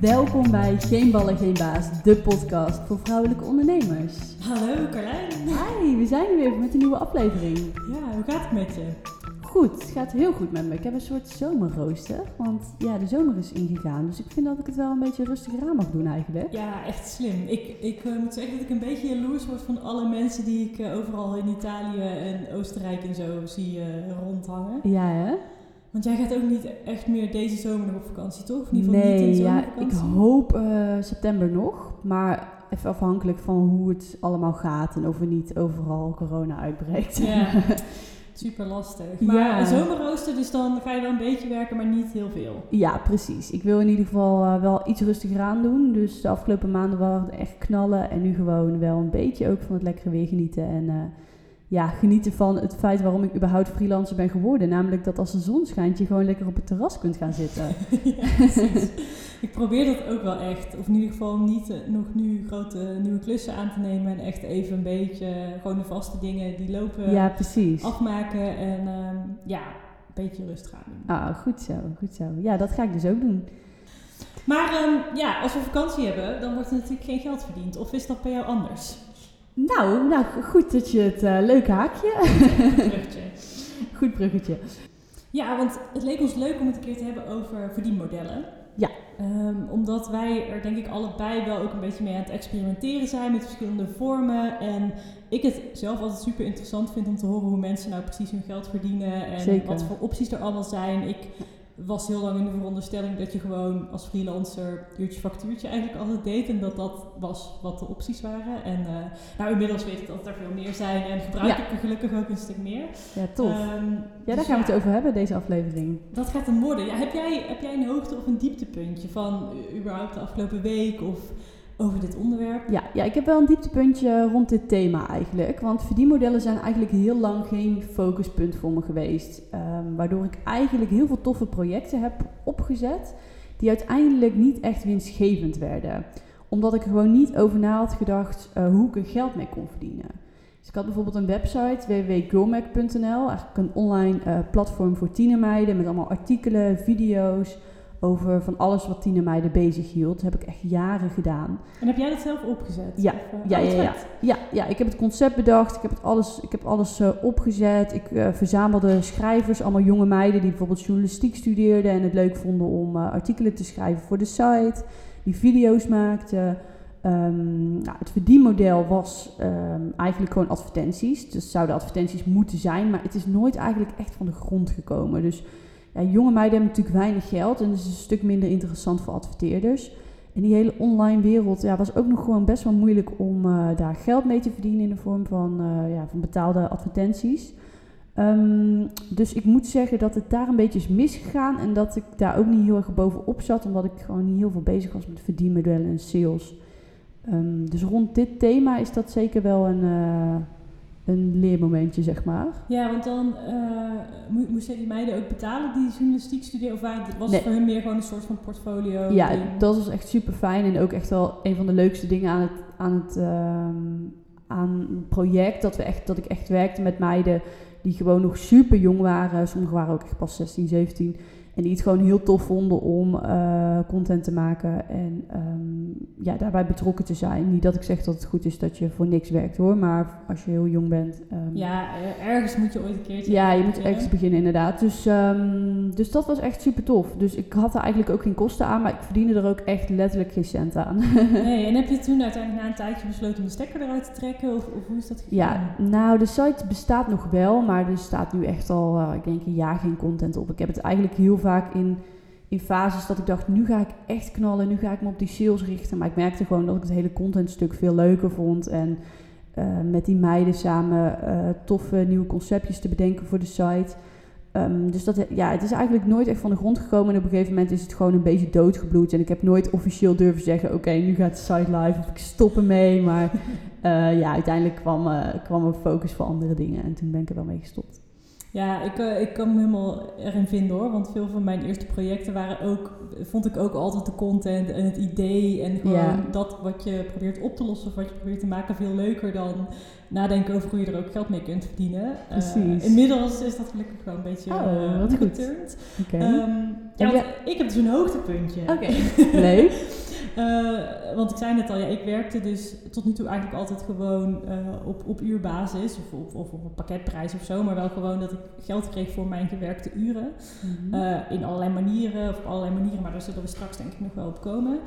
Welkom bij Geen Ballen, Geen Baas, de podcast voor vrouwelijke ondernemers. Hallo Carlijn. Hi, we zijn er weer met een nieuwe aflevering. Ja, hoe gaat het met je? Goed, het gaat heel goed met me. Ik heb een soort zomerrooster, want ja, de zomer is ingegaan. Dus ik vind dat ik het wel een beetje rustiger aan mag doen eigenlijk. Ja, echt slim. Ik, ik eh, moet zeggen dat ik een beetje jaloers word van alle mensen die ik eh, overal in Italië en Oostenrijk en zo zie eh, rondhangen. Ja, hè? Want jij gaat ook niet echt meer deze zomer nog op vakantie, toch? In ieder geval Nee, niet in ja, ik hoop september nog. Maar even afhankelijk van hoe het allemaal gaat en of er niet overal corona uitbreekt. Ja, super lastig. Maar Ja. een zomerrooster, dus dan ga je wel een beetje werken, maar niet heel veel. Ja, precies. Ik wil in ieder geval eh, wel iets rustiger aan doen. Dus de afgelopen maanden waren het echt knallen. En nu gewoon wel een beetje ook van het lekkere weer genieten. En eh, ja, genieten van het feit waarom ik überhaupt freelancer ben geworden. Namelijk dat als de zon schijnt, je gewoon lekker op het terras kunt gaan zitten. ja, ik probeer dat ook wel echt. Of in ieder geval niet eh, nog nu grote nieuwe klussen aan te nemen. En echt even een beetje eh, gewoon de vaste dingen die lopen ja, precies. afmaken. En ehm, ja, een beetje rust gaan doen. Ah, goed zo, goed zo. Ja, dat ga ik dus ook doen. Maar ehm, ja, als we vakantie hebben, dan wordt er natuurlijk geen geld verdiend. Of is dat bij jou anders? Nou, nou goed dat je het uh, leuke haakje. Bruggetje. Goed bruggetje. Ja, want het leek ons leuk om het een keer te hebben over verdienmodellen. Ja. Ehm, omdat wij er denk ik allebei wel ook een beetje mee aan het experimenteren zijn met verschillende vormen. En ik het zelf altijd super interessant vind om te horen hoe mensen nou precies hun geld verdienen. En Zeker. wat voor opties er allemaal zijn. Ik was heel lang in de veronderstelling dat je gewoon als freelancer uurtje factuurtje eigenlijk altijd deed. En dat dat was wat de opties waren. En eh, nou, inmiddels weet ik dat er veel meer zijn. En gebruik Ja. ik er gelukkig ook een stuk meer. Ja, tof. Ehm, ja, daar dus gaan we het over hebben, deze aflevering. dat gaat hem worden. Ja, heb, jij, heb jij een hoogte- of een dieptepuntje van uh, überhaupt de afgelopen week of over dit onderwerp? Ja, ja, ik heb wel een dieptepuntje rond dit thema eigenlijk. Want verdienmodellen zijn eigenlijk heel lang geen focuspunt voor me geweest. Ehm, waardoor ik eigenlijk heel veel toffe projecten heb opgezet die uiteindelijk niet echt winstgevend werden. Omdat ik gewoon niet over na had gedacht eh, hoe ik er geld mee kon verdienen. Dus ik had bijvoorbeeld een website, www.girlmac.nl, eigenlijk een online eh, platform voor tienermeiden met allemaal artikelen, video's over van alles wat tienermeiden bezig hield. Dat heb ik echt jaren gedaan. En heb jij dat zelf opgezet? Ja, Of, eh, ja, oh, ja, ja. Ja, ja, ik heb het concept bedacht. Ik heb, het alles, ik heb alles eh, opgezet. Ik eh, verzamelde schrijvers, allemaal jonge meiden die bijvoorbeeld journalistiek studeerden en het leuk vonden om artikelen te schrijven voor de site, die video's maakten. Ehm, nou, het verdienmodel was ehm, eigenlijk gewoon advertenties. Dus zouden advertenties moeten zijn, maar het is nooit eigenlijk echt van de grond gekomen. Dus ja, jonge meiden hebben natuurlijk weinig geld en het is een stuk minder interessant voor adverteerders. En die hele online wereld ja, was ook nog gewoon best wel moeilijk om eh, daar geld mee te verdienen in de vorm van, eh, ja, van betaalde advertenties. Ehm, dus ik moet zeggen dat het daar een beetje is misgegaan en dat ik daar ook niet heel erg bovenop zat, omdat ik gewoon niet heel veel bezig was met verdienmodellen en sales. Ehm, dus rond dit thema is dat zeker wel een, eh, een leermomentje, zeg maar. Ja, want dan mo- moesten die meiden ook betalen die journalistiek studeren? Of was Nee. het voor hun meer gewoon een soort van portfolio? Ja, ding? dat was echt super fijn en ook echt wel een van de leukste dingen aan het, aan het, ehm, aan het project. Dat, we echt, dat ik echt werkte met meiden die gewoon nog super jong waren. Sommigen waren ook echt pas 16, 17. En die het gewoon heel tof vonden om eh, content te maken en ehm, ja, daarbij betrokken te zijn. Niet dat ik zeg dat het goed is dat je voor niks werkt hoor, maar als je heel jong bent. ehm, Ja, eh, ergens moet je ooit een keertje... ja, je moet ergens beginnen inderdaad. Dus, ehm, dus dat was echt super tof. Dus ik had er eigenlijk ook geen kosten aan, maar ik verdiende er ook echt letterlijk geen cent aan. Nee, en heb je toen uiteindelijk na een tijdje besloten om de stekker eruit te trekken? Of, of hoe is dat gegaan? ja, nou de site bestaat nog wel, maar er staat nu echt al, eh, ik denk een jaar geen content op. Ik heb het eigenlijk heel vaak in, in fases dat ik dacht, nu ga ik echt knallen, nu ga ik me op die sales richten. Maar ik merkte gewoon dat ik het hele contentstuk veel leuker vond en eh, met die meiden samen eh, toffe nieuwe conceptjes te bedenken voor de site. Ehm, dus dat, ja, het is eigenlijk nooit echt van de grond gekomen. En op een gegeven moment is het gewoon een beetje doodgebloed. En ik heb nooit officieel durven zeggen: Oké, nu gaat de site live of ik stop ermee. Maar eh, ja, uiteindelijk kwam, kwam er focus voor andere dingen. En toen ben ik er wel mee gestopt. Ja, ik, uh, ik kan me helemaal erin vinden hoor. Want veel van mijn eerste projecten waren ook, vond ik ook altijd de content en het idee. En gewoon Ja. dat wat je probeert op te lossen of wat je probeert te maken veel leuker dan nadenken over hoe je er ook geld mee kunt verdienen. Eh, Precies. inmiddels is dat gelukkig wel een beetje Oh, eh, wat goed. Oké. Ehm, ja, ik heb dus een hoogtepuntje. Oké. Leuk. Eh, want ik zei net al, ja, ik werkte dus tot nu toe eigenlijk altijd gewoon eh, op, op uurbasis of, of, of op een pakketprijs of zo. Maar wel gewoon dat ik geld kreeg voor mijn gewerkte uren. Mhm. Eh, in allerlei manieren, of op allerlei manieren, maar daar zullen we straks denk ik nog wel op komen.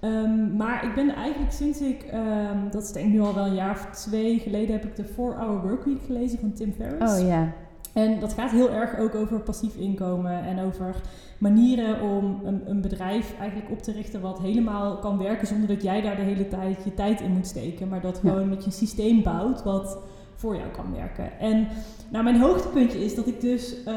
Ehm, maar ik ben eigenlijk sinds ik, ehm, dat is denk ik nu al wel een jaar of twee geleden, heb ik de 4-Hour Workweek gelezen van Tim Ferriss. oh ja. En dat gaat heel erg ook over passief inkomen en over manieren om een, een bedrijf eigenlijk op te richten wat helemaal kan werken zonder dat jij daar de hele tijd je tijd in moet steken. Maar dat Ja. gewoon dat je een systeem bouwt wat voor jou kan werken. En nou, mijn hoogtepuntje is dat ik dus eh,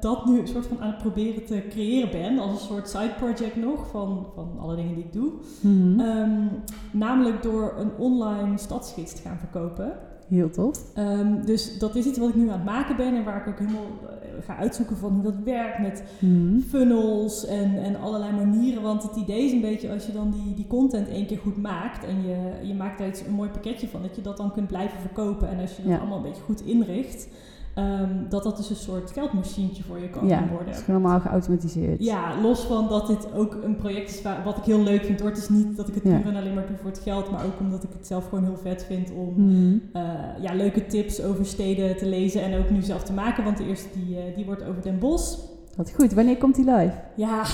dat nu een soort van aan het proberen te creëren ben. Als een soort side project nog van, van alle dingen die ik doe. Mhm. Ehm, namelijk door een online stadsgids te gaan verkopen. Heel tof. Ehm, dus dat is iets wat ik nu aan het maken ben en waar ik ook helemaal eh, ga uitzoeken van hoe dat werkt met Mhm. funnels en, en allerlei manieren. Want het idee is een beetje als je dan die, die content één keer goed maakt en je, je maakt daar iets, een mooi pakketje van, dat je dat dan kunt blijven verkopen. En als je dat Ja. allemaal een beetje goed inricht, ehm, dat dat dus een soort geldmachientje voor je kan Ja, gaan het worden. is gewoon allemaal geautomatiseerd. Ja, los van dat dit ook een project is waar, wat ik heel leuk vind. Hoor. Het is niet dat ik het Ja. puur en alleen maar doe voor het geld, maar ook omdat ik het zelf gewoon heel vet vind om Mhm. eh, ja, leuke tips over steden te lezen en ook nu zelf te maken. Want de eerste die, eh, die wordt over Den Bosch. Wat goed. Wanneer komt die live? Ja,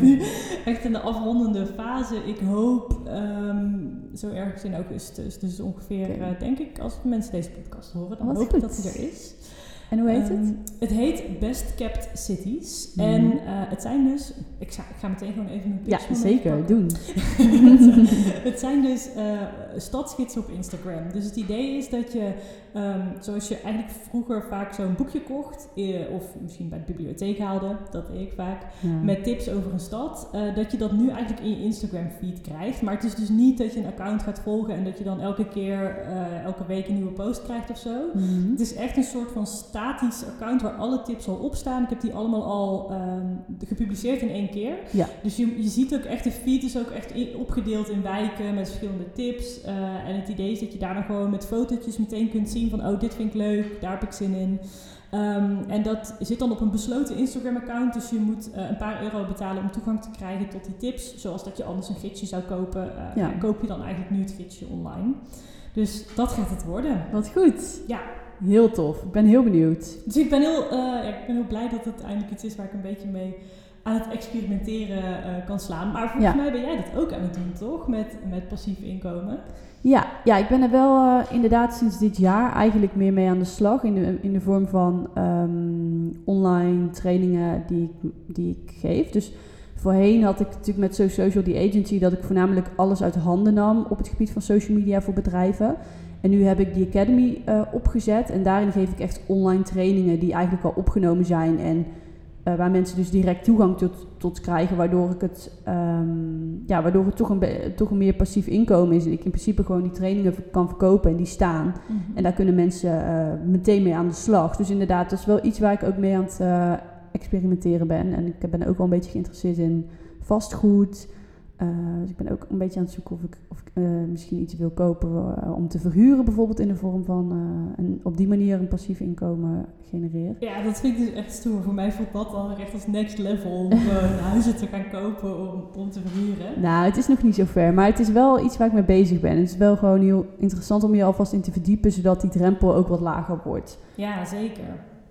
nu echt in de afrondende fase. Ik hoop ehm, zo ergens in augustus. Dus ongeveer, eh, denk ik, als mensen deze podcast horen, dan Wat hoop ik dat hij er is. En hoe heet Ehm, het? Het heet Best Kept Cities. Mhm. En eh, het zijn dus, ik ga, ik ga meteen gewoon even mijn Ja, pitch moment zeker. Doen. het zijn dus stadsgidsen op Instagram. Dus het idee is dat je, ehm, zoals je eigenlijk vroeger vaak zo'n boekje kocht, eh, of misschien bij de bibliotheek haalde, dat deed ik vaak, Ja. met tips over een stad, dat je dat nu eigenlijk in je Instagram feed krijgt. Maar het is dus niet dat je een account gaat volgen en dat je dan elke keer, elke week een nieuwe post krijgt of zo. Mhm. Het is echt een soort van account waar alle tips al op staan. Ik heb die allemaal al ehm, gepubliceerd in één keer. Ja. Dus je, je ziet ook echt, de feed is ook echt in- opgedeeld in wijken met verschillende tips. Eh, en het idee is dat je daar dan gewoon met fotootjes meteen kunt zien van, oh dit vind ik leuk, daar heb ik zin in. Ehm, en dat zit dan op een besloten Instagram-account, dus je moet eh, een paar euro betalen om toegang te krijgen tot die tips. Zoals dat je anders een gidsje zou kopen, ja, koop je dan eigenlijk nu het gidsje online. Dus dat gaat het worden. Wat goed. Ja. Heel tof. Ik ben heel benieuwd. Dus ik ben heel, eh, ja, ik ben heel blij dat het eindelijk iets is waar ik een beetje mee aan het experimenteren eh, kan slaan. Maar volgens Ja. mij ben jij dat ook aan het doen, toch? Met, met passief inkomen. Ja, ja, ik ben er wel eh, inderdaad sinds dit jaar eigenlijk meer mee aan de slag. In de, in de vorm van ehm, online trainingen die ik, die ik geef. Dus voorheen had ik natuurlijk met So Social die agency dat ik voornamelijk alles uit handen nam op het gebied van social media voor bedrijven. En nu heb ik die academy eh, opgezet en daarin geef ik echt online trainingen die eigenlijk al opgenomen zijn en eh, waar mensen dus direct toegang tot, tot krijgen, waardoor ik het, ehm, ja, waardoor het toch een, toch een meer passief inkomen is. En ik in principe gewoon die trainingen kan verkopen en die staan. En daar kunnen mensen eh, meteen mee aan de slag. Dus inderdaad, dat is wel iets waar ik ook mee aan het experimenteren ben. En ik ben ook wel een beetje geïnteresseerd in vastgoed. Eh, dus ik ben ook een beetje aan het zoeken of ik, of ik eh, misschien iets wil kopen eh, om te verhuren, bijvoorbeeld in de vorm van eh, en op die manier een passief inkomen genereer. Ja, dat vind ik dus echt stoer. Voor mij voelt dat al echt als next level om huizen te gaan kopen om, om te verhuren. Nou, het is nog niet zo ver, maar het is wel iets waar ik mee bezig ben. Het is wel gewoon heel interessant om je alvast in te verdiepen, zodat die drempel ook wat lager wordt, Ja, zeker.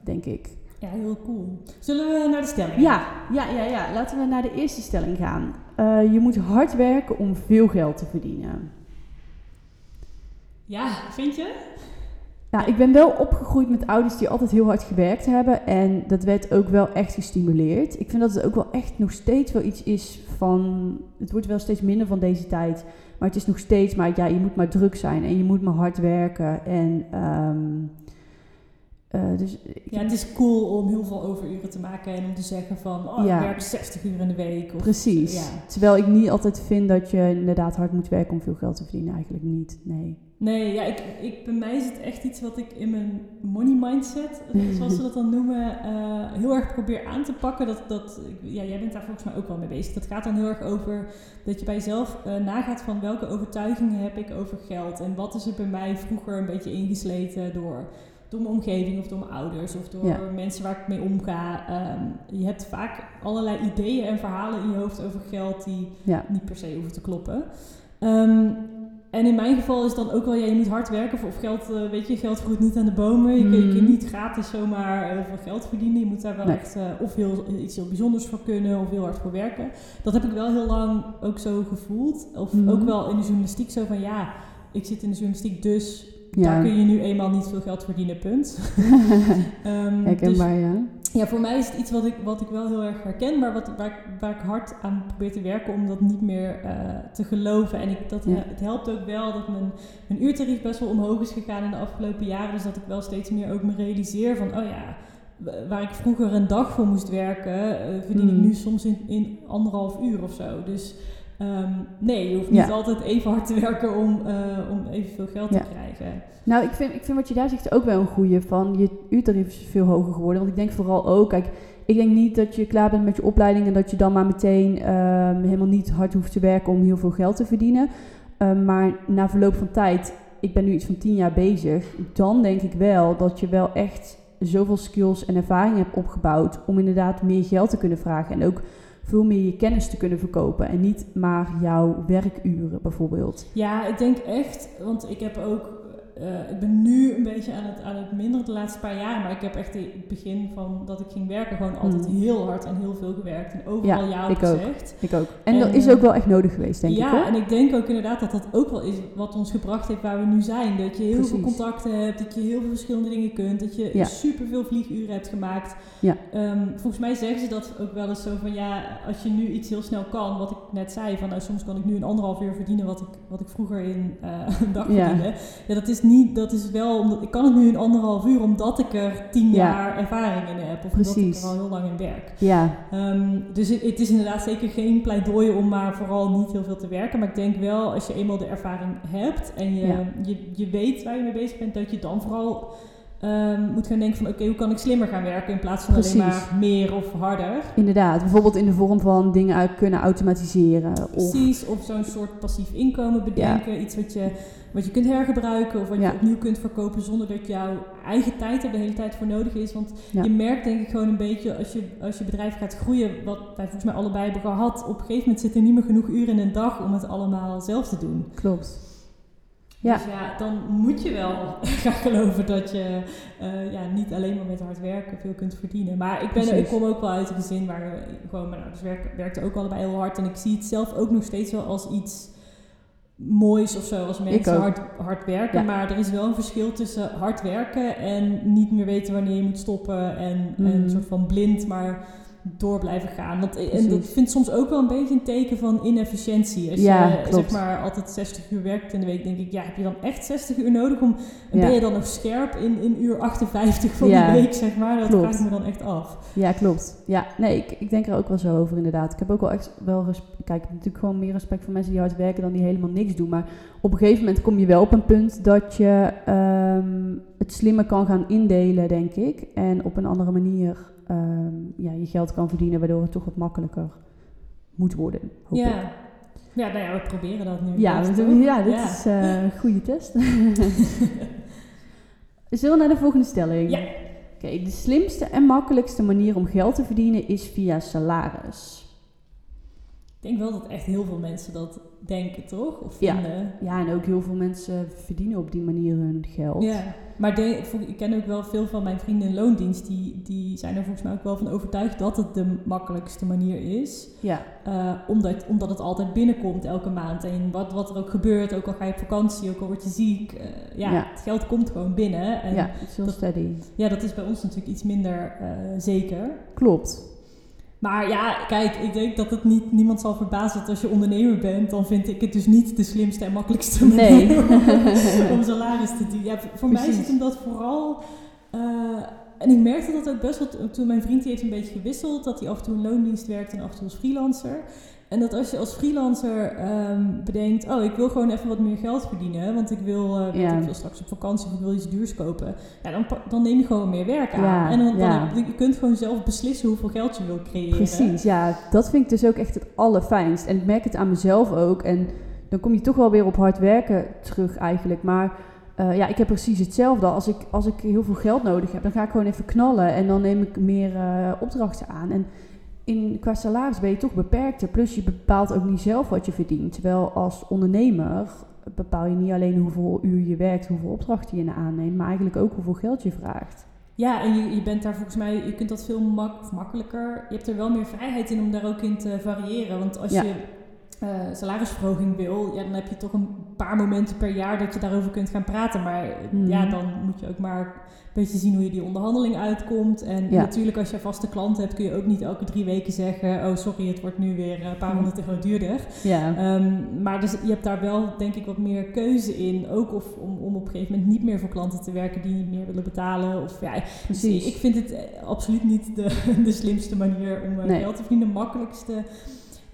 denk ik. Ja, heel cool. Zullen we naar de stelling? Ja, ja, ja, ja. Laten we naar de eerste stelling gaan. Eh, je moet hard werken om veel geld te verdienen. Ja, vind je? Nou, ik ben wel opgegroeid met ouders die altijd heel hard gewerkt hebben. En dat werd ook wel echt gestimuleerd. Ik vind dat het ook wel echt nog steeds wel iets is van... Het wordt wel steeds minder van deze tijd. Maar het is nog steeds maar... Ja, je moet maar druk zijn en je moet maar hard werken. En... ehm, eh, dus Ja, het is cool om heel veel overuren te maken en om te zeggen van, oh, Ja. ik werk 60 uur in de week. Of, Precies. Ja. Terwijl ik niet altijd vind dat je inderdaad hard moet werken om veel geld te verdienen. Eigenlijk niet, nee. Nee, ja, ik, ik, bij mij is het echt iets wat ik in mijn money mindset, zoals ze dat dan noemen, eh, heel erg probeer aan te pakken. Dat, dat, ja, jij bent daar volgens mij ook wel mee bezig. Dat gaat dan heel erg over dat je bij jezelf uh, nagaat van welke overtuigingen heb ik over geld. En wat is er bij mij vroeger een beetje ingesleten door, door mijn omgeving of door mijn ouders of door mensen waar ik mee omga. Um, je hebt vaak allerlei ideeën en verhalen in je hoofd over geld die niet per se hoeven te kloppen. Um, en in mijn geval is dan ook wel, ja, je moet hard werken of, geld, uh, weet je, geld groeit niet aan de bomen. Je, mm. je kunt niet gratis zomaar uh, veel geld verdienen. Je moet daar wel echt uh, of heel, iets heel bijzonders voor kunnen of heel hard voor werken. Dat heb ik wel heel lang ook zo gevoeld. Of mm. ook wel in de journalistiek zo van, ja, ik zit in de journalistiek, dus ja. daar kun je nu eenmaal niet veel geld verdienen, punt. um, Herkenbaar, dus, ja ja, voor mij is het iets wat ik, wat ik wel heel erg herken, maar wat, waar, ik, waar ik hard aan probeer te werken om dat niet meer uh, te geloven. En ik, dat, het helpt ook wel dat mijn, mijn uurtarief best wel omhoog is gegaan in de afgelopen jaren. Dus dat ik wel steeds meer ook me realiseer van, oh ja, waar ik vroeger een dag voor moest werken, uh, verdien ik mm. nu soms in, in anderhalf uur of zo. Dus Um, nee, je hoeft niet altijd even hard te werken om, uh, om evenveel geld te krijgen. Nou, ik vind, ik vind wat je daar zegt ook wel een goede van je uurtarief is veel hoger geworden. Want ik denk vooral ook, kijk, ik denk niet dat je klaar bent met je opleiding en dat je dan maar meteen um, helemaal niet hard hoeft te werken om heel veel geld te verdienen. Um, maar na verloop van tijd, ik ben nu iets van tien jaar bezig, dan denk ik wel dat je wel echt zoveel skills en ervaring hebt opgebouwd om inderdaad meer geld te kunnen vragen. En ook veel meer je kennis te kunnen verkopen en niet maar jouw werkuren bijvoorbeeld. Ja, ik denk echt, want ik heb ook uh, ik ben nu een beetje aan het, aan het minderen de laatste paar jaar. Maar ik heb echt in het begin van dat ik ging werken gewoon altijd mm. heel hard en heel veel gewerkt. En overal ja, ik gezegd. Ook. Ik ook. En, dat is ook wel echt nodig geweest, denk ja, ik. Ja, en ik denk ook inderdaad dat dat ook wel is wat ons gebracht heeft waar we nu zijn. Dat je heel veel contacten hebt, dat je heel veel verschillende dingen kunt. Dat je ja. superveel vlieguren hebt gemaakt. Ja. Um, volgens mij zeggen ze dat ook wel eens zo van ja, als je nu iets heel snel kan, wat ik net zei, van nou, soms kan ik nu een anderhalf uur verdienen wat ik, wat ik vroeger in uh, een dag verdiende. Ja, dat is niet, dat is wel, omdat, ik kan het nu in anderhalf uur omdat ik er tien jaar ervaring in heb. Of Precies. omdat ik er al heel lang in werk. Ja. Um, dus het, het, is inderdaad zeker geen pleidooi om maar vooral niet heel veel te werken. Maar ik denk wel, als je eenmaal de ervaring hebt en je, je, je weet waar je mee bezig bent, dat je dan vooral um, moet gaan denken van oké, hoe kan ik slimmer gaan werken in plaats van alleen maar meer of harder. Inderdaad, bijvoorbeeld in de vorm van dingen uit kunnen automatiseren. Precies, of, zo'n soort passief inkomen bedenken. Iets wat je, wat je kunt hergebruiken of wat je opnieuw kunt verkopen zonder dat jouw eigen tijd er de hele tijd voor nodig is. Want je merkt denk ik gewoon een beetje als je, als je bedrijf gaat groeien, wat wij volgens mij allebei hebben gehad, op een gegeven moment zit er niet meer genoeg uren in een dag om het allemaal zelf te doen. Klopt. Ja. Dus ja, dan moet je wel gaan geloven dat je uh, ja, niet alleen maar met hard werken veel kunt verdienen. Maar ik, ben, ik kom ook wel uit een gezin waar gewoon mijn ouders werken, werkten ook allebei heel hard. En ik zie het zelf ook nog steeds wel als iets moois of zo als mensen hard, hard werken. Maar er is wel een verschil tussen hard werken en niet meer weten wanneer je moet stoppen. En, en een mm. soort van blind, maar door blijven gaan. Want, eh, en dat vind soms ook wel een beetje een teken van inefficiëntie. Als je zeg maar altijd 60 uur werkt in de week, denk ik, ja, heb je dan echt 60 uur nodig om. Ben je dan nog scherp in, in uur 58 van ja. die week, zeg maar? Dat klopt. vraag me dan echt af. Ja, klopt. Ja, nee, ik, ik denk er ook wel zo over inderdaad. Ik heb ook wel echt wel kijk, natuurlijk gewoon meer respect voor mensen die hard werken dan die helemaal niks doen. Maar op een gegeven moment kom je wel op een punt dat je um, het slimmer kan gaan indelen, denk ik. En op een andere manier um, ja, je geld kan verdienen, waardoor het toch wat makkelijker moet worden. Hoop ja. Ik. Ja, nou ja, we proberen dat nu. Ja, ja dit is uh, een goede test. Zullen we naar de volgende stelling? Ja. Oké, de slimste en makkelijkste manier om geld te verdienen is via salaris. Ik denk wel dat echt heel veel mensen dat denken, toch? Of vinden. Ja. ja, en ook heel veel mensen verdienen op die manier hun geld. Ja, maar ik ken ook wel veel van mijn vrienden in loondienst. Die, die zijn er volgens mij ook wel van overtuigd dat het de makkelijkste manier is. Ja. Uh, omdat, omdat het altijd binnenkomt elke maand. En wat, wat er ook gebeurt, ook al ga je op vakantie, ook al word je ziek. Uh, ja, het geld komt gewoon binnen. En ja, het is heel steady. Ja, dat is bij ons natuurlijk iets minder uh, zeker. Klopt. Maar ja, kijk, ik denk dat het niet, niemand zal verbazen dat als je ondernemer bent, dan vind ik het dus niet de slimste en makkelijkste manier nee. om salaris te doen. Ja, voor mij zit hem dat vooral. Uh, en ik merkte dat ook best wel toen mijn vriend die heeft een beetje gewisseld, dat hij af en toe in loondienst werkte en af en toe als freelancer. En dat als je als freelancer ehm, bedenkt, oh, ik wil gewoon even wat meer geld verdienen, want ik wil, uh, Ja. ik wil straks op vakantie of ik wil iets duurs kopen, ja, dan, dan neem je gewoon meer werk aan. Ja, en dan, dan je kunt gewoon zelf beslissen hoeveel geld je wil creëren. Precies, ja, dat vind ik dus ook echt het allerfijnst. En ik merk het aan mezelf ook. En dan kom je toch wel weer op hard werken terug eigenlijk. Maar eh, ja, ik heb precies hetzelfde. Als ik, als ik heel veel geld nodig heb, dan ga ik gewoon even knallen. En dan neem ik meer eh, opdrachten aan. En in, qua salaris ben je toch beperkter. Plus je bepaalt ook niet zelf wat je verdient. Terwijl als ondernemer bepaal je niet alleen hoeveel uur je werkt, hoeveel opdrachten je aanneemt. Maar eigenlijk ook hoeveel geld je vraagt. Ja, en je, je bent daar volgens mij, je kunt dat veel mak makkelijker. Je hebt er wel meer vrijheid in om daar ook in te variëren. Want als Ja. je eh, salarisverhoging wil, ja, dan heb je toch een paar momenten per jaar dat je daarover kunt gaan praten. Maar Mhm. ja, dan moet je ook maar een beetje zien hoe je die onderhandeling uitkomt. En Ja. natuurlijk, als je een vaste klant hebt, kun je ook niet elke drie weken zeggen: Oh, sorry, het wordt nu weer een paar Mhm. honderd euro duurder. Ja, Ehm, maar dus, je hebt daar wel, denk ik, wat meer keuze in. Ook of, om, om op een gegeven moment niet meer voor klanten te werken die niet meer willen betalen. Of, ja, precies. ik vind het eh, absoluut niet de, de slimste manier om eh, Nee. geld te verdienen. De makkelijkste.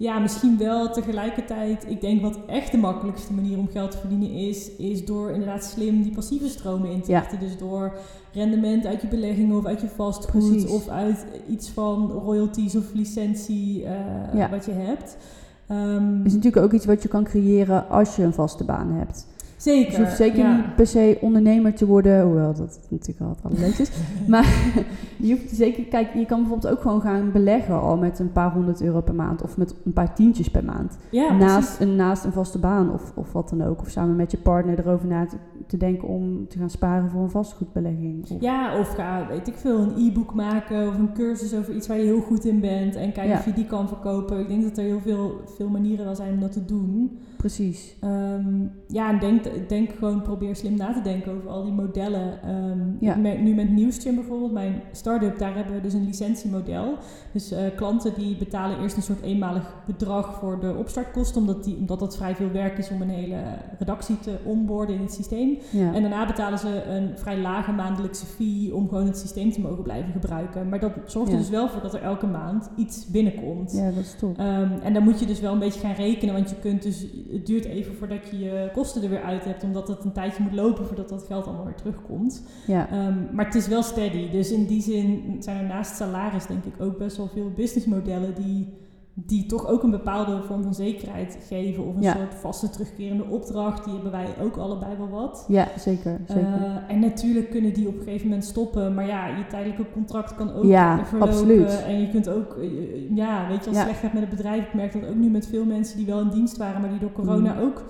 Ja, misschien wel tegelijkertijd. Ik denk wat echt de makkelijkste manier om geld te verdienen is, is door inderdaad slim die passieve stromen in te Ja. richten. Dus door rendement uit je beleggingen of uit je vastgoed Precies. of uit iets van royalties of licentie eh, Ja. wat je hebt. Ehm, is natuurlijk ook iets wat je kan creëren als je een vaste baan hebt. Zeker. Dus je hoeft zeker ja. niet per se ondernemer te worden, hoewel dat natuurlijk altijd allerleukst is. maar je hoeft zeker, kijk, je kan bijvoorbeeld ook gewoon gaan beleggen al met een paar honderd euro per maand of met een paar tientjes per maand. Ja, naast, een, naast een vaste baan of, of wat dan ook. Of samen met je partner erover na te, te denken om te gaan sparen voor een vastgoedbelegging. Of, Ja, of ga, weet ik veel, een e-book maken of een cursus over iets waar je heel goed in bent. En kijk Ja. of je die kan verkopen. Ik denk dat er heel veel, veel manieren wel zijn om dat te doen. Precies. Ehm, ja, en denk, denk gewoon, probeer slim na te denken over al die modellen. Ehm, Ja. ik merk nu met Newsgym bijvoorbeeld, mijn start-up, daar hebben we dus een licentiemodel. Dus eh, klanten die betalen eerst een soort eenmalig bedrag voor de opstartkosten, omdat, die, omdat dat vrij veel werk is om een hele redactie te onboarden in het systeem. Ja. En daarna betalen ze een vrij lage maandelijkse fee om gewoon het systeem te mogen blijven gebruiken. Maar dat zorgt er dus wel voor dat er elke maand iets binnenkomt. ja, dat is top. Ehm, en dan moet je dus wel een beetje gaan rekenen, want je kunt dus, het duurt even voordat je je kosten er weer uit hebt, omdat het een tijdje moet lopen voordat dat geld allemaal weer terugkomt. Ja. Ehm, maar het is wel steady, dus in die zin zijn er naast salaris denk ik ook best wel veel businessmodellen die, die toch ook een bepaalde vorm van zekerheid geven of een Ja. soort vaste terugkerende opdracht. Die hebben wij ook allebei wel wat. ja, zeker. zeker. Eh, en natuurlijk kunnen die op een gegeven moment stoppen. Maar ja, je tijdelijke contract kan ook Ja, verlopen. absoluut. En je kunt ook, eh, ja, weet je, als het slecht gaat met het bedrijf. Ik merk dat ook nu met veel mensen die wel in dienst waren, maar die door corona Mm. ook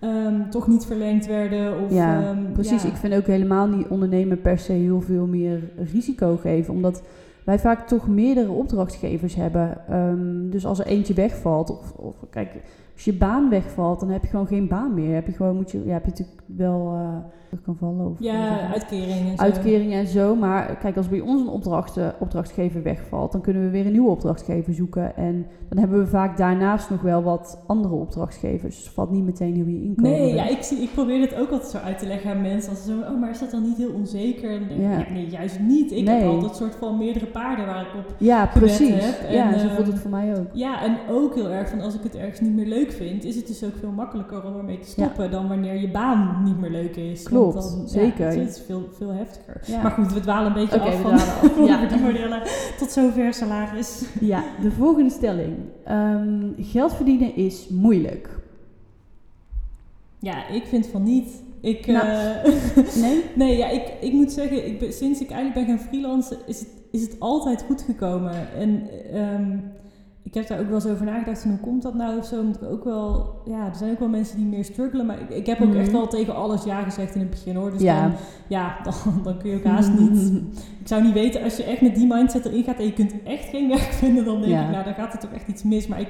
ehm, toch niet verlengd werden. Of, Ja, ehm, Precies, ja. ik vind ook helemaal niet ondernemen per se heel veel meer risico geven. Omdat wij vaak toch meerdere opdrachtgevers hebben. Ehm, dus als er eentje wegvalt, of, of kijk, als je baan wegvalt, dan heb je gewoon geen baan meer. Heb je gewoon, moet je, ja, heb je natuurlijk wel eh kan vallen. Of, Ja, uitkeringen. en zo. uitkeringen en zo. Maar kijk, als bij ons een opdracht, eh, opdrachtgever wegvalt, dan kunnen we weer een nieuwe opdrachtgever zoeken. En dan hebben we vaak daarnaast nog wel wat andere opdrachtgevers. Dus het valt niet meteen hoe je inkomen Nee, ja, ik, zie, ik probeer dit ook altijd zo uit te leggen aan mensen. Als ze zo, oh, maar is dat dan niet heel onzeker? En dan denk ik, Ja. nee, juist niet. Ik Nee. heb altijd soort van meerdere paarden waar ik op Ja, precies. heb. En, ja, zo ehm, voelt het voor mij ook. Ja, en ook heel erg van als ik het ergens niet meer leuk vind, is het dus ook veel makkelijker om ermee te stoppen dan wanneer je baan niet meer leuk is. Klopt, Want dan, zeker. Ja, het is veel, veel heftiger. Ja. Maar goed, we dwalen een beetje Oké, af van af. Ja. die modellen. Tot zover salaris. Ja, de volgende stelling. Ehm, geld verdienen is moeilijk. Ja, ik vind van niet. Ik, Nou. eh, Nee? nee, ja, ik, ik moet zeggen, ik ben, sinds ik eigenlijk ben gaan freelancen, is het, is het altijd goed gekomen. En ehm, ik heb daar ook wel eens over nagedacht, van hoe komt dat nou of zo? Omdat ik ook wel, ja, er zijn ook wel mensen die meer struggelen, maar ik, ik heb ook Mhm. echt wel tegen alles ja gezegd in het begin hoor. Dus Ja. dan, ja, dan, dan kun je ook haast niet. Ik zou niet weten, als je echt met die mindset erin gaat en je kunt echt geen werk vinden, dan denk Ja. ik, nou, dan gaat er toch echt iets mis. Maar ik,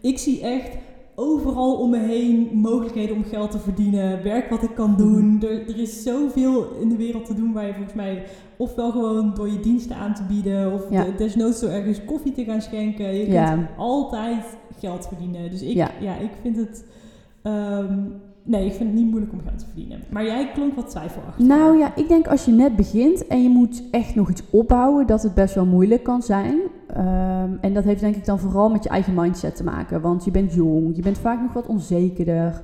ik zie echt overal om me heen mogelijkheden om geld te verdienen, werk wat ik kan doen. Mhm. Er, er is zoveel in de wereld te doen waar je volgens mij ofwel gewoon door je diensten aan te bieden of Ja. de- desnoods door ergens koffie te gaan schenken. Je Ja. kunt altijd geld verdienen. Dus ik, ja. Ja. ik vind het... ehm, Nee, ik vind het niet moeilijk om geld te verdienen. Maar jij klonk wat twijfelachtig. Nou ja, ik denk als je net begint en je moet echt nog iets opbouwen, dat het best wel moeilijk kan zijn. Ehm, en dat heeft denk ik dan vooral met je eigen mindset te maken. Want je bent jong, je bent vaak nog wat onzekerder.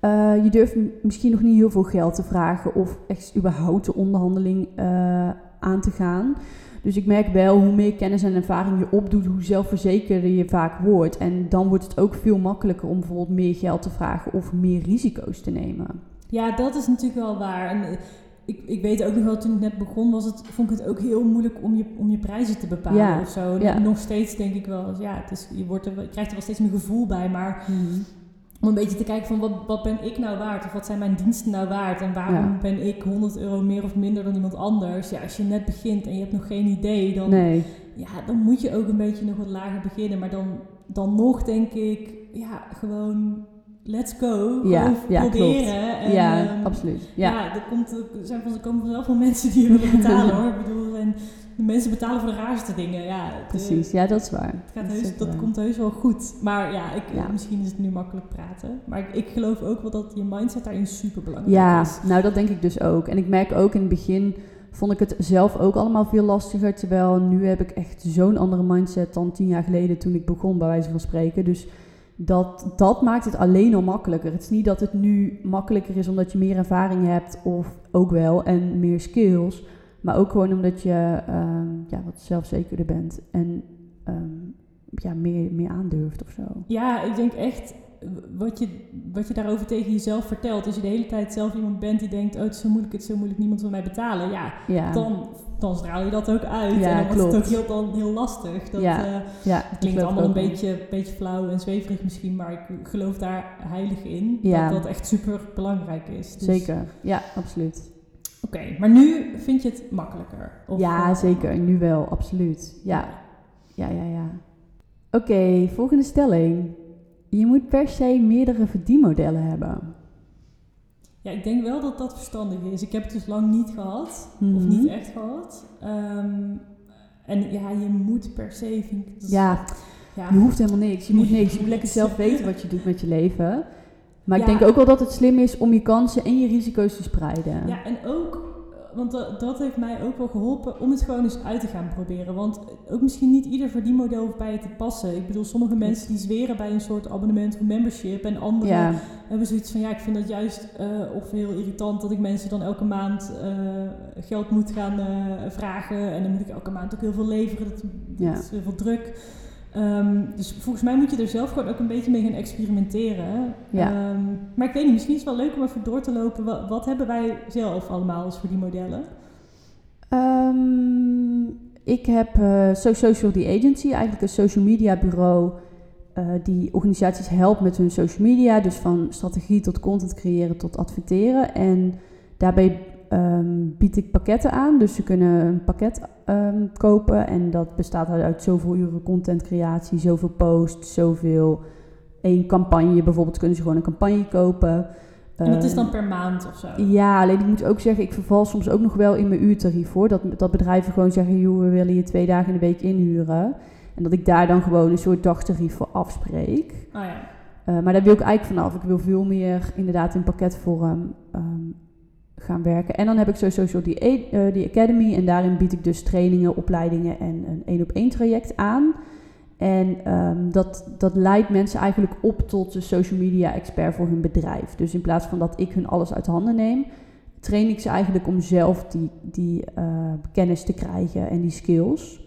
Uh, je durft misschien nog niet heel veel geld te vragen of echt überhaupt de onderhandeling uh, aan te gaan. Dus ik merk wel hoe meer kennis en ervaring je opdoet, hoe zelfverzekerder je vaak wordt. En dan wordt het ook veel makkelijker om bijvoorbeeld meer geld te vragen of meer risico's te nemen. Ja, dat is natuurlijk wel waar. En eh, ik, ik weet ook nog wel, toen ik net begon, was het, vond ik het ook heel moeilijk om je, om je prijzen te bepalen ja, of zo. Ja. Nog steeds denk ik wel, ja, het is, je, wordt er, je krijgt er wel steeds meer gevoel bij, maar... Mm om een beetje te kijken van wat, wat ben ik nou waard of wat zijn mijn diensten nou waard en waarom ben ik 100 euro meer of minder dan iemand anders. Ja, als je net begint en je hebt nog geen idee, dan, ja, dan moet je ook een beetje nog wat lager beginnen. Maar dan, dan nog denk ik, ja, gewoon let's go. Ja, ja proberen. En, ja, um, absoluut. Ja, ja er, komt, er, zijn, er komen vanzelf wel mensen die willen betalen hoor. Ik bedoel, en de mensen betalen voor de raarste dingen. Ja, Precies, ja, dat is waar. Het gaat heus, dat, komt heus wel goed. Maar ja, ik, misschien is het nu makkelijk praten. Maar ik, ik, geloof ook wel dat je mindset daarin super belangrijk ja, is. Ja, nou dat denk ik dus ook. En ik merk ook in het begin vond ik het zelf ook allemaal veel lastiger. Terwijl nu heb ik echt zo'n andere mindset dan tien jaar geleden toen ik begon, bij wijze van spreken. Dus dat, dat maakt het alleen al makkelijker. Het is niet dat het nu makkelijker is omdat je meer ervaring hebt, of ook wel, en meer skills. Maar ook gewoon omdat je uh, ja, wat zelfzekerder bent en um, ja, meer, meer aandurft of zo. Ja, ik denk echt wat je, wat je daarover tegen jezelf vertelt. Als je de hele tijd zelf iemand bent die denkt: Oh, het is zo moeilijk, het is zo moeilijk, niemand wil mij betalen. Ja, ja. Dan, dan straal je dat ook uit. Ja, en dan wordt het ook heel, dan heel lastig. Dat, ja. Uh, ja, klinkt allemaal een beetje, beetje flauw en zweverig misschien, maar ik geloof daar heilig in. Dat dat echt super belangrijk is. Dus Zeker, ja, absoluut. Oké, maar nu vind je het makkelijker? Of ja, zeker. Nu wel, absoluut. Ja, ja, ja, ja. Oké, okay, volgende stelling. Je moet per se meerdere verdienmodellen hebben. Ja, ik denk wel dat dat verstandig is. Ik heb het dus lang niet gehad, of mhm. niet echt gehad. Um, en ja, je moet per se, vind ik... Ja, ja, je hoeft helemaal niks. Je moet niks. Je moet lekker zelf weten wat je doet met je leven. Maar ik denk ook wel dat het slim is om je kansen en je risico's te spreiden. Ja, en ook want dat, dat, heeft mij ook wel geholpen om het gewoon eens uit te gaan proberen. Want ook misschien niet ieder verdienmodel hoeft bij je te passen. Ik bedoel, sommige mensen die zweren bij een soort abonnement of membership. En anderen hebben zoiets van, ja, ik vind dat juist uh, of heel irritant dat ik mensen dan elke maand uh, geld moet gaan uh, vragen. En dan moet ik elke maand ook heel veel leveren. Dat, dat is heel veel druk. Um, dus volgens mij moet je er zelf gewoon ook een beetje mee gaan experimenteren. Ja. Um, maar ik weet niet, misschien is het wel leuk om even door te lopen. Wat, wat hebben wij zelf allemaal als voor die modellen? Um, ik heb uh, So Social The Agency, eigenlijk een social media bureau uh, die organisaties helpt met hun social media. Dus van strategie tot content creëren tot adverteren. En daarbij um, bied ik pakketten aan. Dus ze kunnen een pakket um, kopen en dat bestaat uit zoveel uren contentcreatie, zoveel posts, zoveel één campagne. Bijvoorbeeld kunnen ze gewoon een campagne kopen. En dat is dan ehm, per maand of zo? Ja, alleen ik moet ook zeggen, ik verval soms ook nog wel in mijn uurtarief voor. Dat, dat bedrijven gewoon zeggen, joh, we willen je twee dagen in de week inhuren. En dat ik daar dan gewoon een soort dagtarief voor afspreek. Oh ja. Uh, maar daar wil ik eigenlijk vanaf. Ik wil veel meer inderdaad in pakketvorm um, werken. En dan heb ik sowieso die, uh, die Academy en daarin bied ik dus trainingen, opleidingen en een één op één traject aan. En um, dat, dat leidt mensen eigenlijk op tot de social media expert voor hun bedrijf. Dus in plaats van dat ik hun alles uit handen neem, train ik ze eigenlijk om zelf die, die uh, kennis te krijgen en die skills.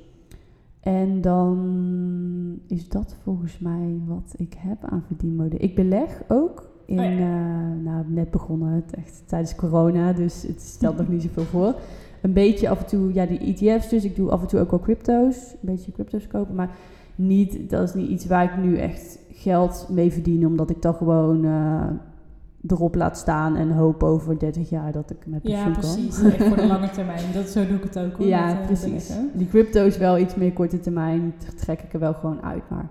En dan is dat volgens mij wat ik heb aan verdienmodellen. Ik beleg ook in, oh eh, nou, net begonnen, echt tijdens corona, dus het stelt nog niet zoveel voor. Een beetje af en toe, ja, die ETF's dus. Ik doe af en toe ook wel crypto's, een beetje crypto's kopen, maar niet, dat is niet iets waar ik nu echt geld mee verdien, omdat ik dan gewoon uh, erop laat staan en hoop over 30 jaar dat ik met pensioen ja, precies. Voor de lange termijn. Dat, zo doe ik het ook hoor. Ja, met, uh, precies. Die crypto is wel iets meer korte termijn, trek ik er wel gewoon uit, maar...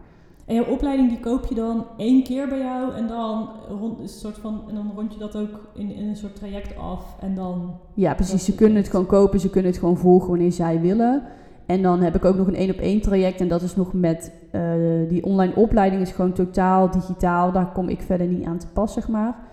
En jouw opleiding die koop je dan één keer bij jou en dan, rond, een soort van, en dan rond je dat ook in, in een soort traject af en dan... Ja, precies. Ze kunnen het gewoon kopen, ze kunnen het gewoon volgen wanneer zij willen. En dan heb ik ook nog een één op één traject en dat is nog met uh, die online opleiding is gewoon totaal digitaal. Daar kom ik verder niet aan te pas, zeg maar.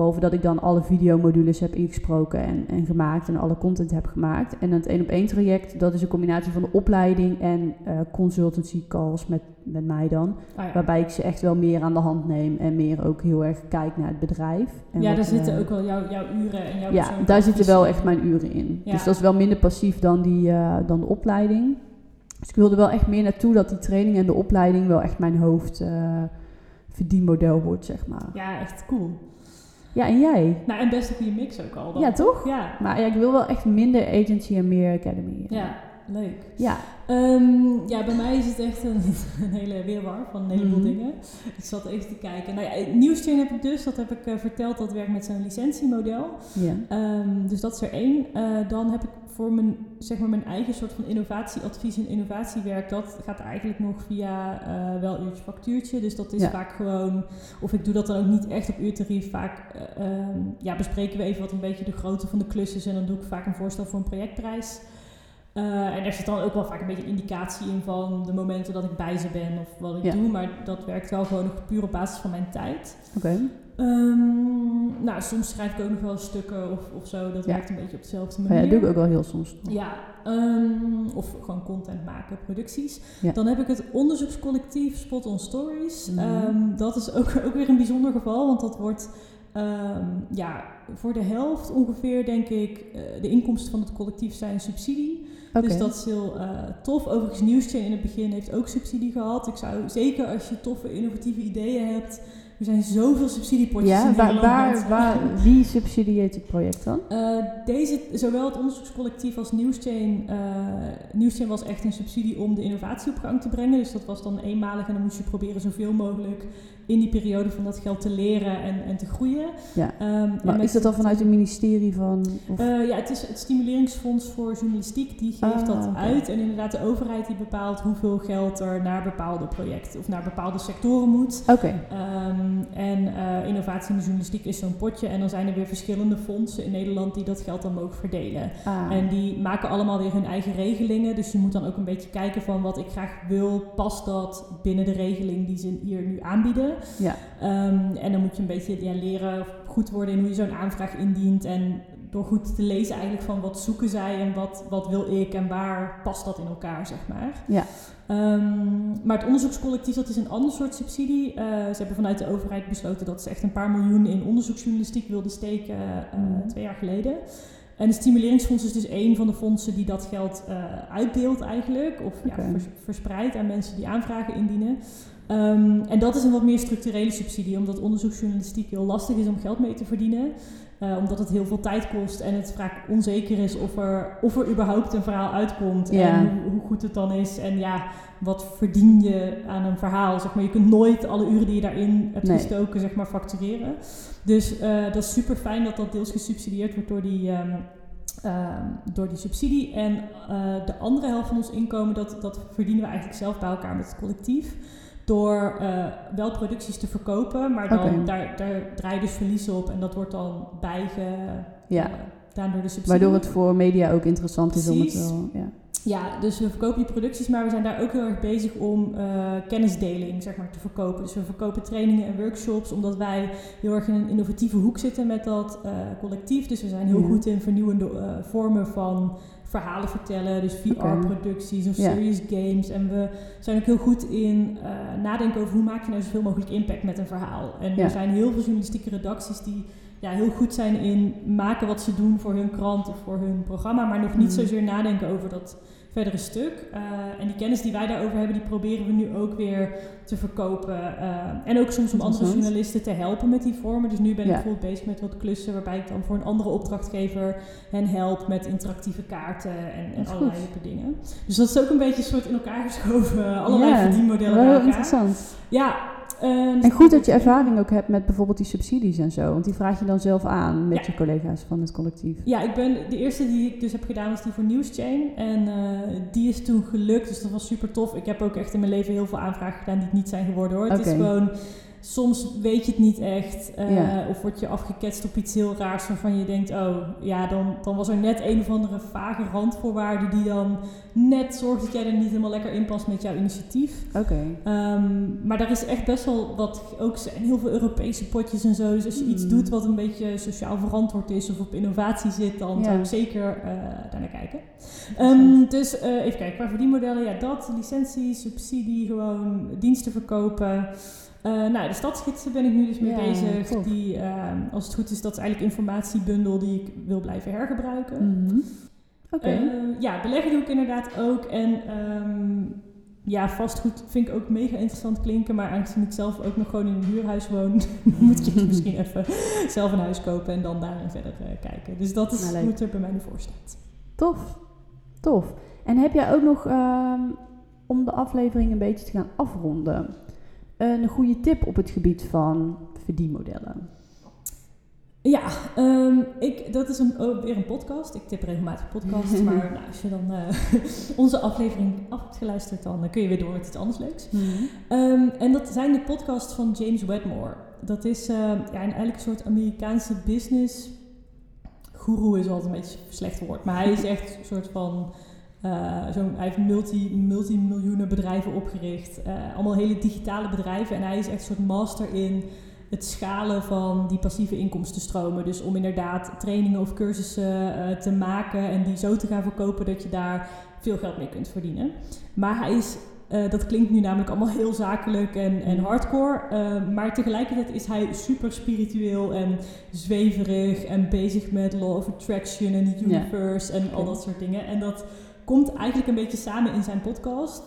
Behalve dat ik dan alle videomodules heb ingesproken en, en gemaakt en alle content heb gemaakt. En het één op één traject, dat is een combinatie van de opleiding en eh, consultancy calls met, met mij dan. Ja. Waarbij ik ze echt wel meer aan de hand neem en meer ook heel erg kijk naar het bedrijf. En ja, wat, daar zitten eh, ook wel jouw, jouw uren en jouw Ja, daar zitten wel echt mijn uren in. Ja. Dus dat is wel minder passief dan, die, eh, dan de opleiding. Dus ik wilde wel echt meer naartoe dat die training en de opleiding wel echt mijn hoofd verdienmodel wordt, zeg maar. Ja, echt cool. Ja, en jij? Nou, en best een goede mix ook al dan. Ja, toch? Ja, Maar ja, ik wil wel echt minder agency en meer academy. ja, leuk. Ja, Ehm, ja, bij mij is het echt een, een hele weerwar van een heleboel Mhm. dingen. Ik zat even te kijken. Nou ja, Nieuwschain heb ik dus, dat heb ik eh, verteld, dat werkt met zo'n licentiemodel. ja. Ehm, dus dat is er één. Eh, dan heb ik voor mijn, zeg maar mijn eigen soort van innovatieadvies en innovatiewerk, dat gaat eigenlijk nog via eh, wel uurtje factuurtje. Dus dat is Ja. vaak gewoon, of ik doe dat dan ook niet echt op uurtarief. Vaak eh, ehm, ja, bespreken we even wat een beetje de grootte van de klus is en dan doe ik vaak een voorstel voor een projectprijs. Eh, en daar zit dan ook wel vaak een beetje indicatie in van de momenten dat ik bij ze ben of wat ik Ja. doe. Maar dat werkt wel gewoon nog puur op basis van mijn tijd. Oké. Ehm, nou, soms schrijf ik ook nog wel stukken of, of zo. Dat Ja. werkt een beetje op dezelfde Oh manier. ja, dat doe ik ook wel heel soms. Ja, ehm, of gewoon content maken, producties. Ja. Dan heb ik het onderzoekscollectief Spot on Stories. Mhm. Ehm, dat is ook, ook weer een bijzonder geval, want dat wordt ehm, ja, voor de helft ongeveer, denk ik, eh, de inkomsten van het collectief zijn subsidie. Dus dat is heel eh, tof. Overigens, Nieuwschain in het begin heeft ook subsidie gehad. Ik zou zeker als je toffe, innovatieve ideeën hebt. Er zijn zoveel subsidiepotjes Ja, in waar, Nederland. waar, waar, wie subsidieert het project dan? Eh, deze, zowel het onderzoekscollectief als Nieuwschain. eh Nieuwschain was echt een subsidie om de innovatie op gang te brengen. Dus dat was dan eenmalig en dan moest je proberen zoveel mogelijk in die periode van dat geld te leren en, en te groeien. Ja. Ehm, Maar met- is dat dan vanuit het ministerie van... Of, Eh, ja, het is het Stimuleringsfonds voor Journalistiek. Die geeft Ah, dat uit. En inderdaad, de overheid die bepaalt hoeveel geld er naar bepaalde projecten of naar bepaalde sectoren moet. Oké, Ehm, en eh, innovatie in de journalistiek is zo'n potje. En dan zijn er weer verschillende fondsen in Nederland die dat geld dan mogen verdelen. ah, En die maken allemaal weer hun eigen regelingen. Dus je moet dan ook een beetje kijken van wat ik graag wil. Past dat binnen de regeling die ze hier nu aanbieden? Ja. Ehm, en dan moet je een beetje ja, leren goed worden in hoe je zo'n aanvraag indient. En door goed te lezen eigenlijk van wat zoeken zij en wat, wat wil ik en waar past dat in elkaar, zeg maar. Ja. Ehm, maar het onderzoekscollectief, dat is een ander soort subsidie. Eh, ze hebben vanuit de overheid besloten dat ze echt een paar miljoen in onderzoeksjournalistiek wilden steken eh, Mhm. twee jaar geleden. En het Stimuleringsfonds is dus één van de fondsen die dat geld eh, uitdeelt eigenlijk. Of ja, Oké. vers- verspreidt aan mensen die aanvragen indienen. Ehm, en dat is een wat meer structurele subsidie, omdat onderzoeksjournalistiek heel lastig is om geld mee te verdienen. Eh, omdat het heel veel tijd kost en het vaak onzeker is of er, of er überhaupt een verhaal uitkomt. Ja. En hoe, hoe goed het dan is. En ja, wat verdien je aan een verhaal? Zeg maar, je kunt nooit alle uren die je daarin hebt Nee. gestoken, zeg maar, factureren. Dus eh, dat is super fijn dat dat deels gesubsidieerd wordt door die, ehm, ehm, door die subsidie. En eh, de andere helft van ons inkomen, dat, dat verdienen we eigenlijk zelf bij elkaar met het collectief. Door eh, wel producties te verkopen, maar dan, daar, daar draai je dus verliezen op. En dat wordt dan Ja. bijgedaan door de subsidie. Waardoor het voor media ook interessant is om het wel... Ja. Ja, dus we verkopen die producties, maar we zijn daar ook heel erg bezig om eh, kennisdeling zeg maar, te verkopen. Dus we verkopen trainingen en workshops, omdat wij heel erg in een innovatieve hoek zitten met dat eh, collectief. Dus we zijn heel Ja. goed in vernieuwende eh, vormen van verhalen vertellen, dus. VR-producties of Ja. serious games. En we zijn ook heel goed in eh, nadenken over hoe maak je nou zoveel mogelijk impact met een verhaal. En Ja. er zijn heel veel journalistieke redacties die ja, heel goed zijn in maken wat ze doen voor hun krant of voor hun programma, maar nog niet Mm. zozeer nadenken over dat verdere stuk. Eh, en die kennis die wij daarover hebben, die proberen we nu ook weer te verkopen. Eh, en ook soms om andere journalisten te helpen met die vormen. Dus nu ben ik bijvoorbeeld bezig met wat klussen waarbij ik dan voor een andere opdrachtgever hen help met interactieve kaarten en, allerlei leuke dingen. Dus dat is ook een beetje een soort in elkaar geschoven, eh, allerlei Ja, verdienmodellen heel elkaar. interessant. Ja. Eh, dus En goed dat je ervaring ook hebt met bijvoorbeeld die subsidies en zo. Want die vraag je dan zelf aan met Ja. je collega's van het collectief. Ja, ik ben, de eerste die ik dus heb gedaan was die voor Newschain. En eh, die is toen gelukt, dus dat was super tof. Ik heb ook echt in mijn leven heel veel aanvragen gedaan die het niet zijn geworden hoor. Het is gewoon, soms weet je het niet echt. eh, Ja. Of word je afgeketst op iets heel raars waarvan je denkt, oh ja, dan, dan was er net een of andere vage randvoorwaarde die dan net zorgt dat jij er niet helemaal lekker in past met jouw initiatief. Oké. Ehm, maar daar is echt best wel wat ook zijn heel veel Europese potjes en zo. Dus als je iets Hmm. doet wat een beetje sociaal verantwoord is of op innovatie zit, dan Ja. zou ik zeker eh daar naar kijken. Ehm, dus eh, even kijken, qua verdienmodellen, ja, dat, licentie, subsidie, gewoon diensten verkopen. Eh, nou, de stadsgidsen ben ik nu dus mee Ja, bezig. tof. Die, ehm, als het goed is, dat is eigenlijk informatiebundel die ik wil blijven hergebruiken. Mhm. Oké. Eh, ja, beleggen doe ik inderdaad ook. En ehm, ja, vastgoed vind ik ook mega interessant klinken. Maar aangezien ik zelf ook nog gewoon in een huurhuis woon, moet ik misschien even zelf een huis kopen en dan daarin verder eh, kijken. Dus dat is Nou, hoe het er bij mij nu voor staat. Tof. Tof. En heb jij ook nog, ehm, om de aflevering een beetje te gaan afronden, een goede tip op het gebied van verdienmodellen? Ja, ehm, ik, dat is een, ook weer een podcast. Ik tip regelmatig podcasts. maar nou, als je dan eh, onze aflevering af hebt geluisterd, dan eh, kun je weer door met iets anders leuks. Ehm, en dat zijn de podcasts van James Wedmore. Dat is eh, ja, een- eigenlijk een soort Amerikaanse business. Guru is altijd een beetje een slecht woord. Maar hij is echt een soort van. Eh, zo'n, hij heeft multi, multimiljoenen bedrijven opgericht. eh, allemaal hele digitale bedrijven. En hij is echt een soort master in het schalen van die passieve inkomstenstromen. Dus om inderdaad trainingen of cursussen eh, te maken en die zo te gaan verkopen dat je daar veel geld mee kunt verdienen. Maar hij is dat klinkt nu namelijk allemaal heel zakelijk en, en hardcore. maar tegelijkertijd is hij super spiritueel en zweverig en bezig met law of attraction en the Ja. universe en al dat soort dingen. En dat komt eigenlijk een beetje samen in zijn podcast.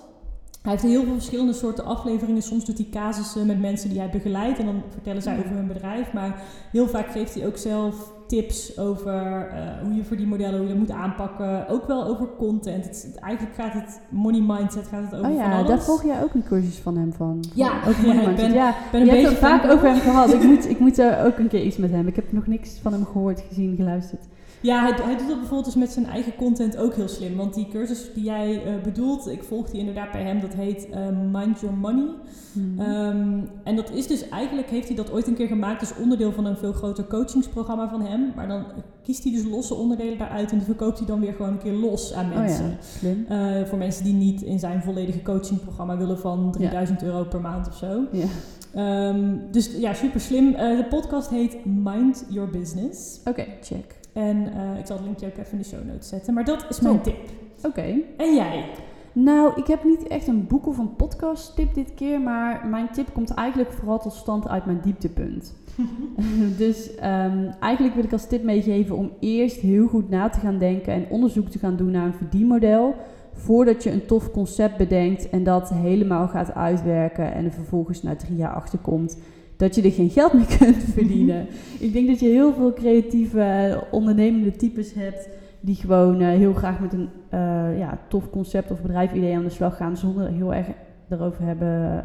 Hij heeft heel veel verschillende soorten afleveringen. Soms doet hij casussen met mensen die hij begeleidt en dan vertellen zij Ja. over hun bedrijf. Maar heel vaak geeft hij ook zelf tips over eh, hoe je voor die modellen hoe je dat moet aanpakken. Ook wel over content. Het, eigenlijk gaat het money mindset gaat het over Oh van ja, alles. daar volg jij ook een cursus van hem van. Ja, Over ja, money ik mindset. ben- ja, Ik ben je een hebt beetje het vaak over hem gehad. Ik moet, ik moet er ook een keer iets met hem. Ik heb nog niks van hem gehoord, gezien, geluisterd. Ja, hij, hij doet dat bijvoorbeeld dus met zijn eigen content ook heel slim. Want die cursus die jij eh, bedoelt, ik volg die inderdaad bij hem. Dat heet eh, Mind Your Money. Mhm. Ehm, en dat is dus eigenlijk, heeft hij dat ooit een keer gemaakt als onderdeel van een veel groter coachingsprogramma van hem. Maar dan kiest hij dus losse onderdelen daaruit en die verkoopt hij dan weer gewoon een keer los aan oh mensen. ja, slim. Eh, voor mensen die niet in zijn volledige coachingprogramma willen van 3000 euro per maand of zo. Ja. Ehm, dus ja, super slim. De podcast heet Mind Your Business. Oké, check. En eh, ik zal het linkje ook even in de show notes zetten. Maar dat is mijn Top. tip. Oké. En jij? Nou, ik heb niet echt een boek of een podcast tip dit keer, maar mijn tip komt eigenlijk vooral tot stand uit mijn dieptepunt. dus ehm, eigenlijk wil ik als tip meegeven om eerst heel goed na te gaan denken en onderzoek te gaan doen naar een verdienmodel. Voordat je een tof concept bedenkt en dat helemaal gaat uitwerken en er vervolgens na drie jaar achterkomt dat je er geen geld mee kunt verdienen. ik denk dat je heel veel creatieve, eh, ondernemende types hebt die gewoon eh, heel graag met een eh, ja, tof concept of bedrijfidee aan de slag gaan zonder heel erg erover hebben,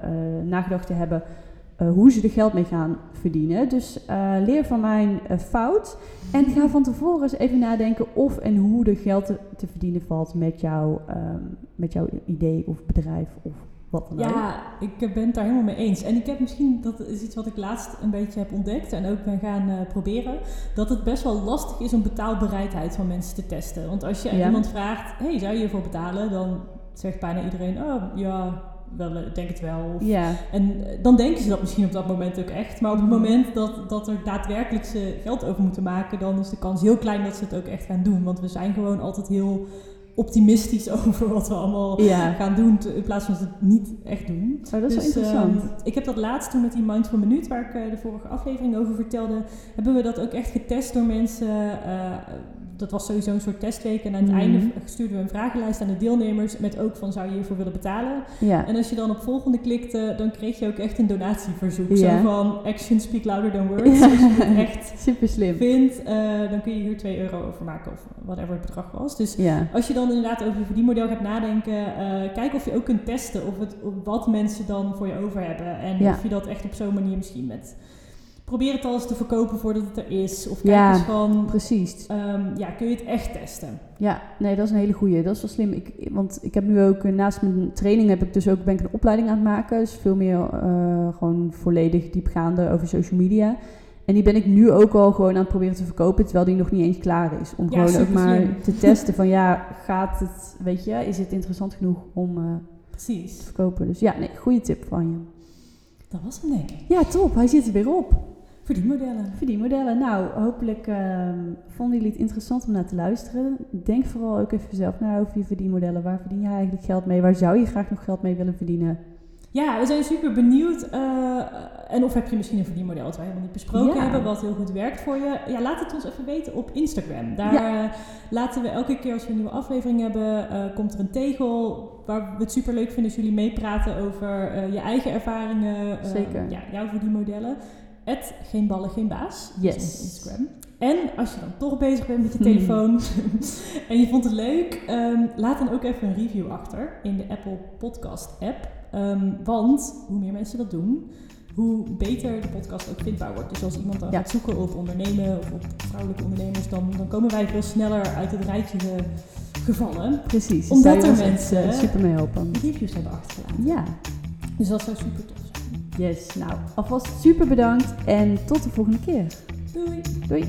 nagedacht te hebben hoe ze er geld mee gaan verdienen. Dus leer van mijn fout en ga van tevoren eens even nadenken of en hoe er geld te, te verdienen valt met, jou, ehm, met jouw idee of bedrijf of wat dan ook. Ja, ik ben het daar helemaal mee eens. En ik heb misschien, dat is iets wat ik laatst een beetje heb ontdekt en ook ben gaan eh, proberen, dat het best wel lastig is om betaalbereidheid van mensen te testen. Want als je Ja. iemand vraagt, hey, zou je hiervoor betalen? Dan zegt bijna iedereen, oh ja, wel, eh, ik denk het wel. Of- Ja, En eh, dan denken ze dat misschien op dat moment ook echt. Maar op het moment dat, dat er daadwerkelijk ze geld over moeten maken, dan is de kans heel klein dat ze het ook echt gaan doen. Want we zijn gewoon altijd heel optimistisch over wat we allemaal ja. gaan doen, in plaats van het niet echt doen. Oh, dat is Dus, wel interessant. ehm, ik heb dat laatst toen met die Mindful Minuut, waar ik eh, de vorige aflevering over vertelde, hebben we dat ook echt getest door mensen. eh, dat was sowieso een soort testweek. En aan het Mhm. einde stuurden we een vragenlijst aan de deelnemers met ook van zou je hiervoor willen betalen. ja. En als je dan op volgende klikte, dan kreeg je ook echt een donatieverzoek. Ja. Zo van action speak louder than words. Als je het echt Super slim. vindt, eh, dan kun je hier 2 euro over maken of whatever het bedrag was. Dus als je dan inderdaad over je verdienmodel gaat nadenken, eh, kijk of je ook kunt testen of het, wat mensen dan voor je over hebben. En Ja. of je dat echt op zo'n manier misschien met probeer het al eens te verkopen voordat het er is. Of kijk Ja, eens van, Precies. ehm, ja, kun je het echt testen? Ja, nee, dat is een hele goeie. Dat is wel slim. Ik, want ik heb nu ook, eh, naast mijn training heb ik dus ook, ben ik een opleiding aan het maken. Dus veel meer eh, gewoon volledig diepgaande over social media. En die ben ik nu ook al gewoon aan het proberen te verkopen, terwijl die nog niet eens klaar is. Om Ja, gewoon ook maar te testen van ja, gaat het, weet je, is het interessant genoeg om eh, te Precies. verkopen. Dus ja, nee, goede tip van je. Dat was hem denk ik. Ja, top. Hij zit er weer op. Verdienmodellen. Verdienmodellen. Nou, hopelijk ehm, vonden jullie het interessant om naar te luisteren. Denk vooral ook even zelf na over je verdienmodellen. Waar verdien je eigenlijk geld mee? Waar zou je graag nog geld mee willen verdienen? Ja, we zijn super benieuwd. eh, en of heb je misschien een verdienmodel dat wij helemaal niet besproken Ja. hebben, wat heel goed werkt voor je. Ja, laat het ons even weten op Instagram. Daar Ja. eh, laten we elke keer als we een nieuwe aflevering hebben, eh, komt er een tegel waar we het super leuk vinden als jullie meepraten over je eigen ervaringen. Zeker. Ja, jouw verdienmodellen. Het geen ballen, geen baas. Yes. Instagram. En als je dan toch bezig bent met je Hmm. telefoon en je vond het leuk, ehm, laat dan ook even een review achter in de Apple Podcast app. Ehm, want hoe meer mensen dat doen, hoe beter de podcast ook vindbaar wordt. Dus als iemand dan Ja. gaat zoeken op ondernemen of op vrouwelijke ondernemers, dan, dan komen wij veel sneller uit het rijtje ge- gevallen. Precies. Omdat zou je er mensen- super mee helpen. Reviews hebben achtergelaten. Ja, Dus dat zou super tof zijn. yes. Nou, alvast super bedankt en tot de volgende keer. Doei! Doei.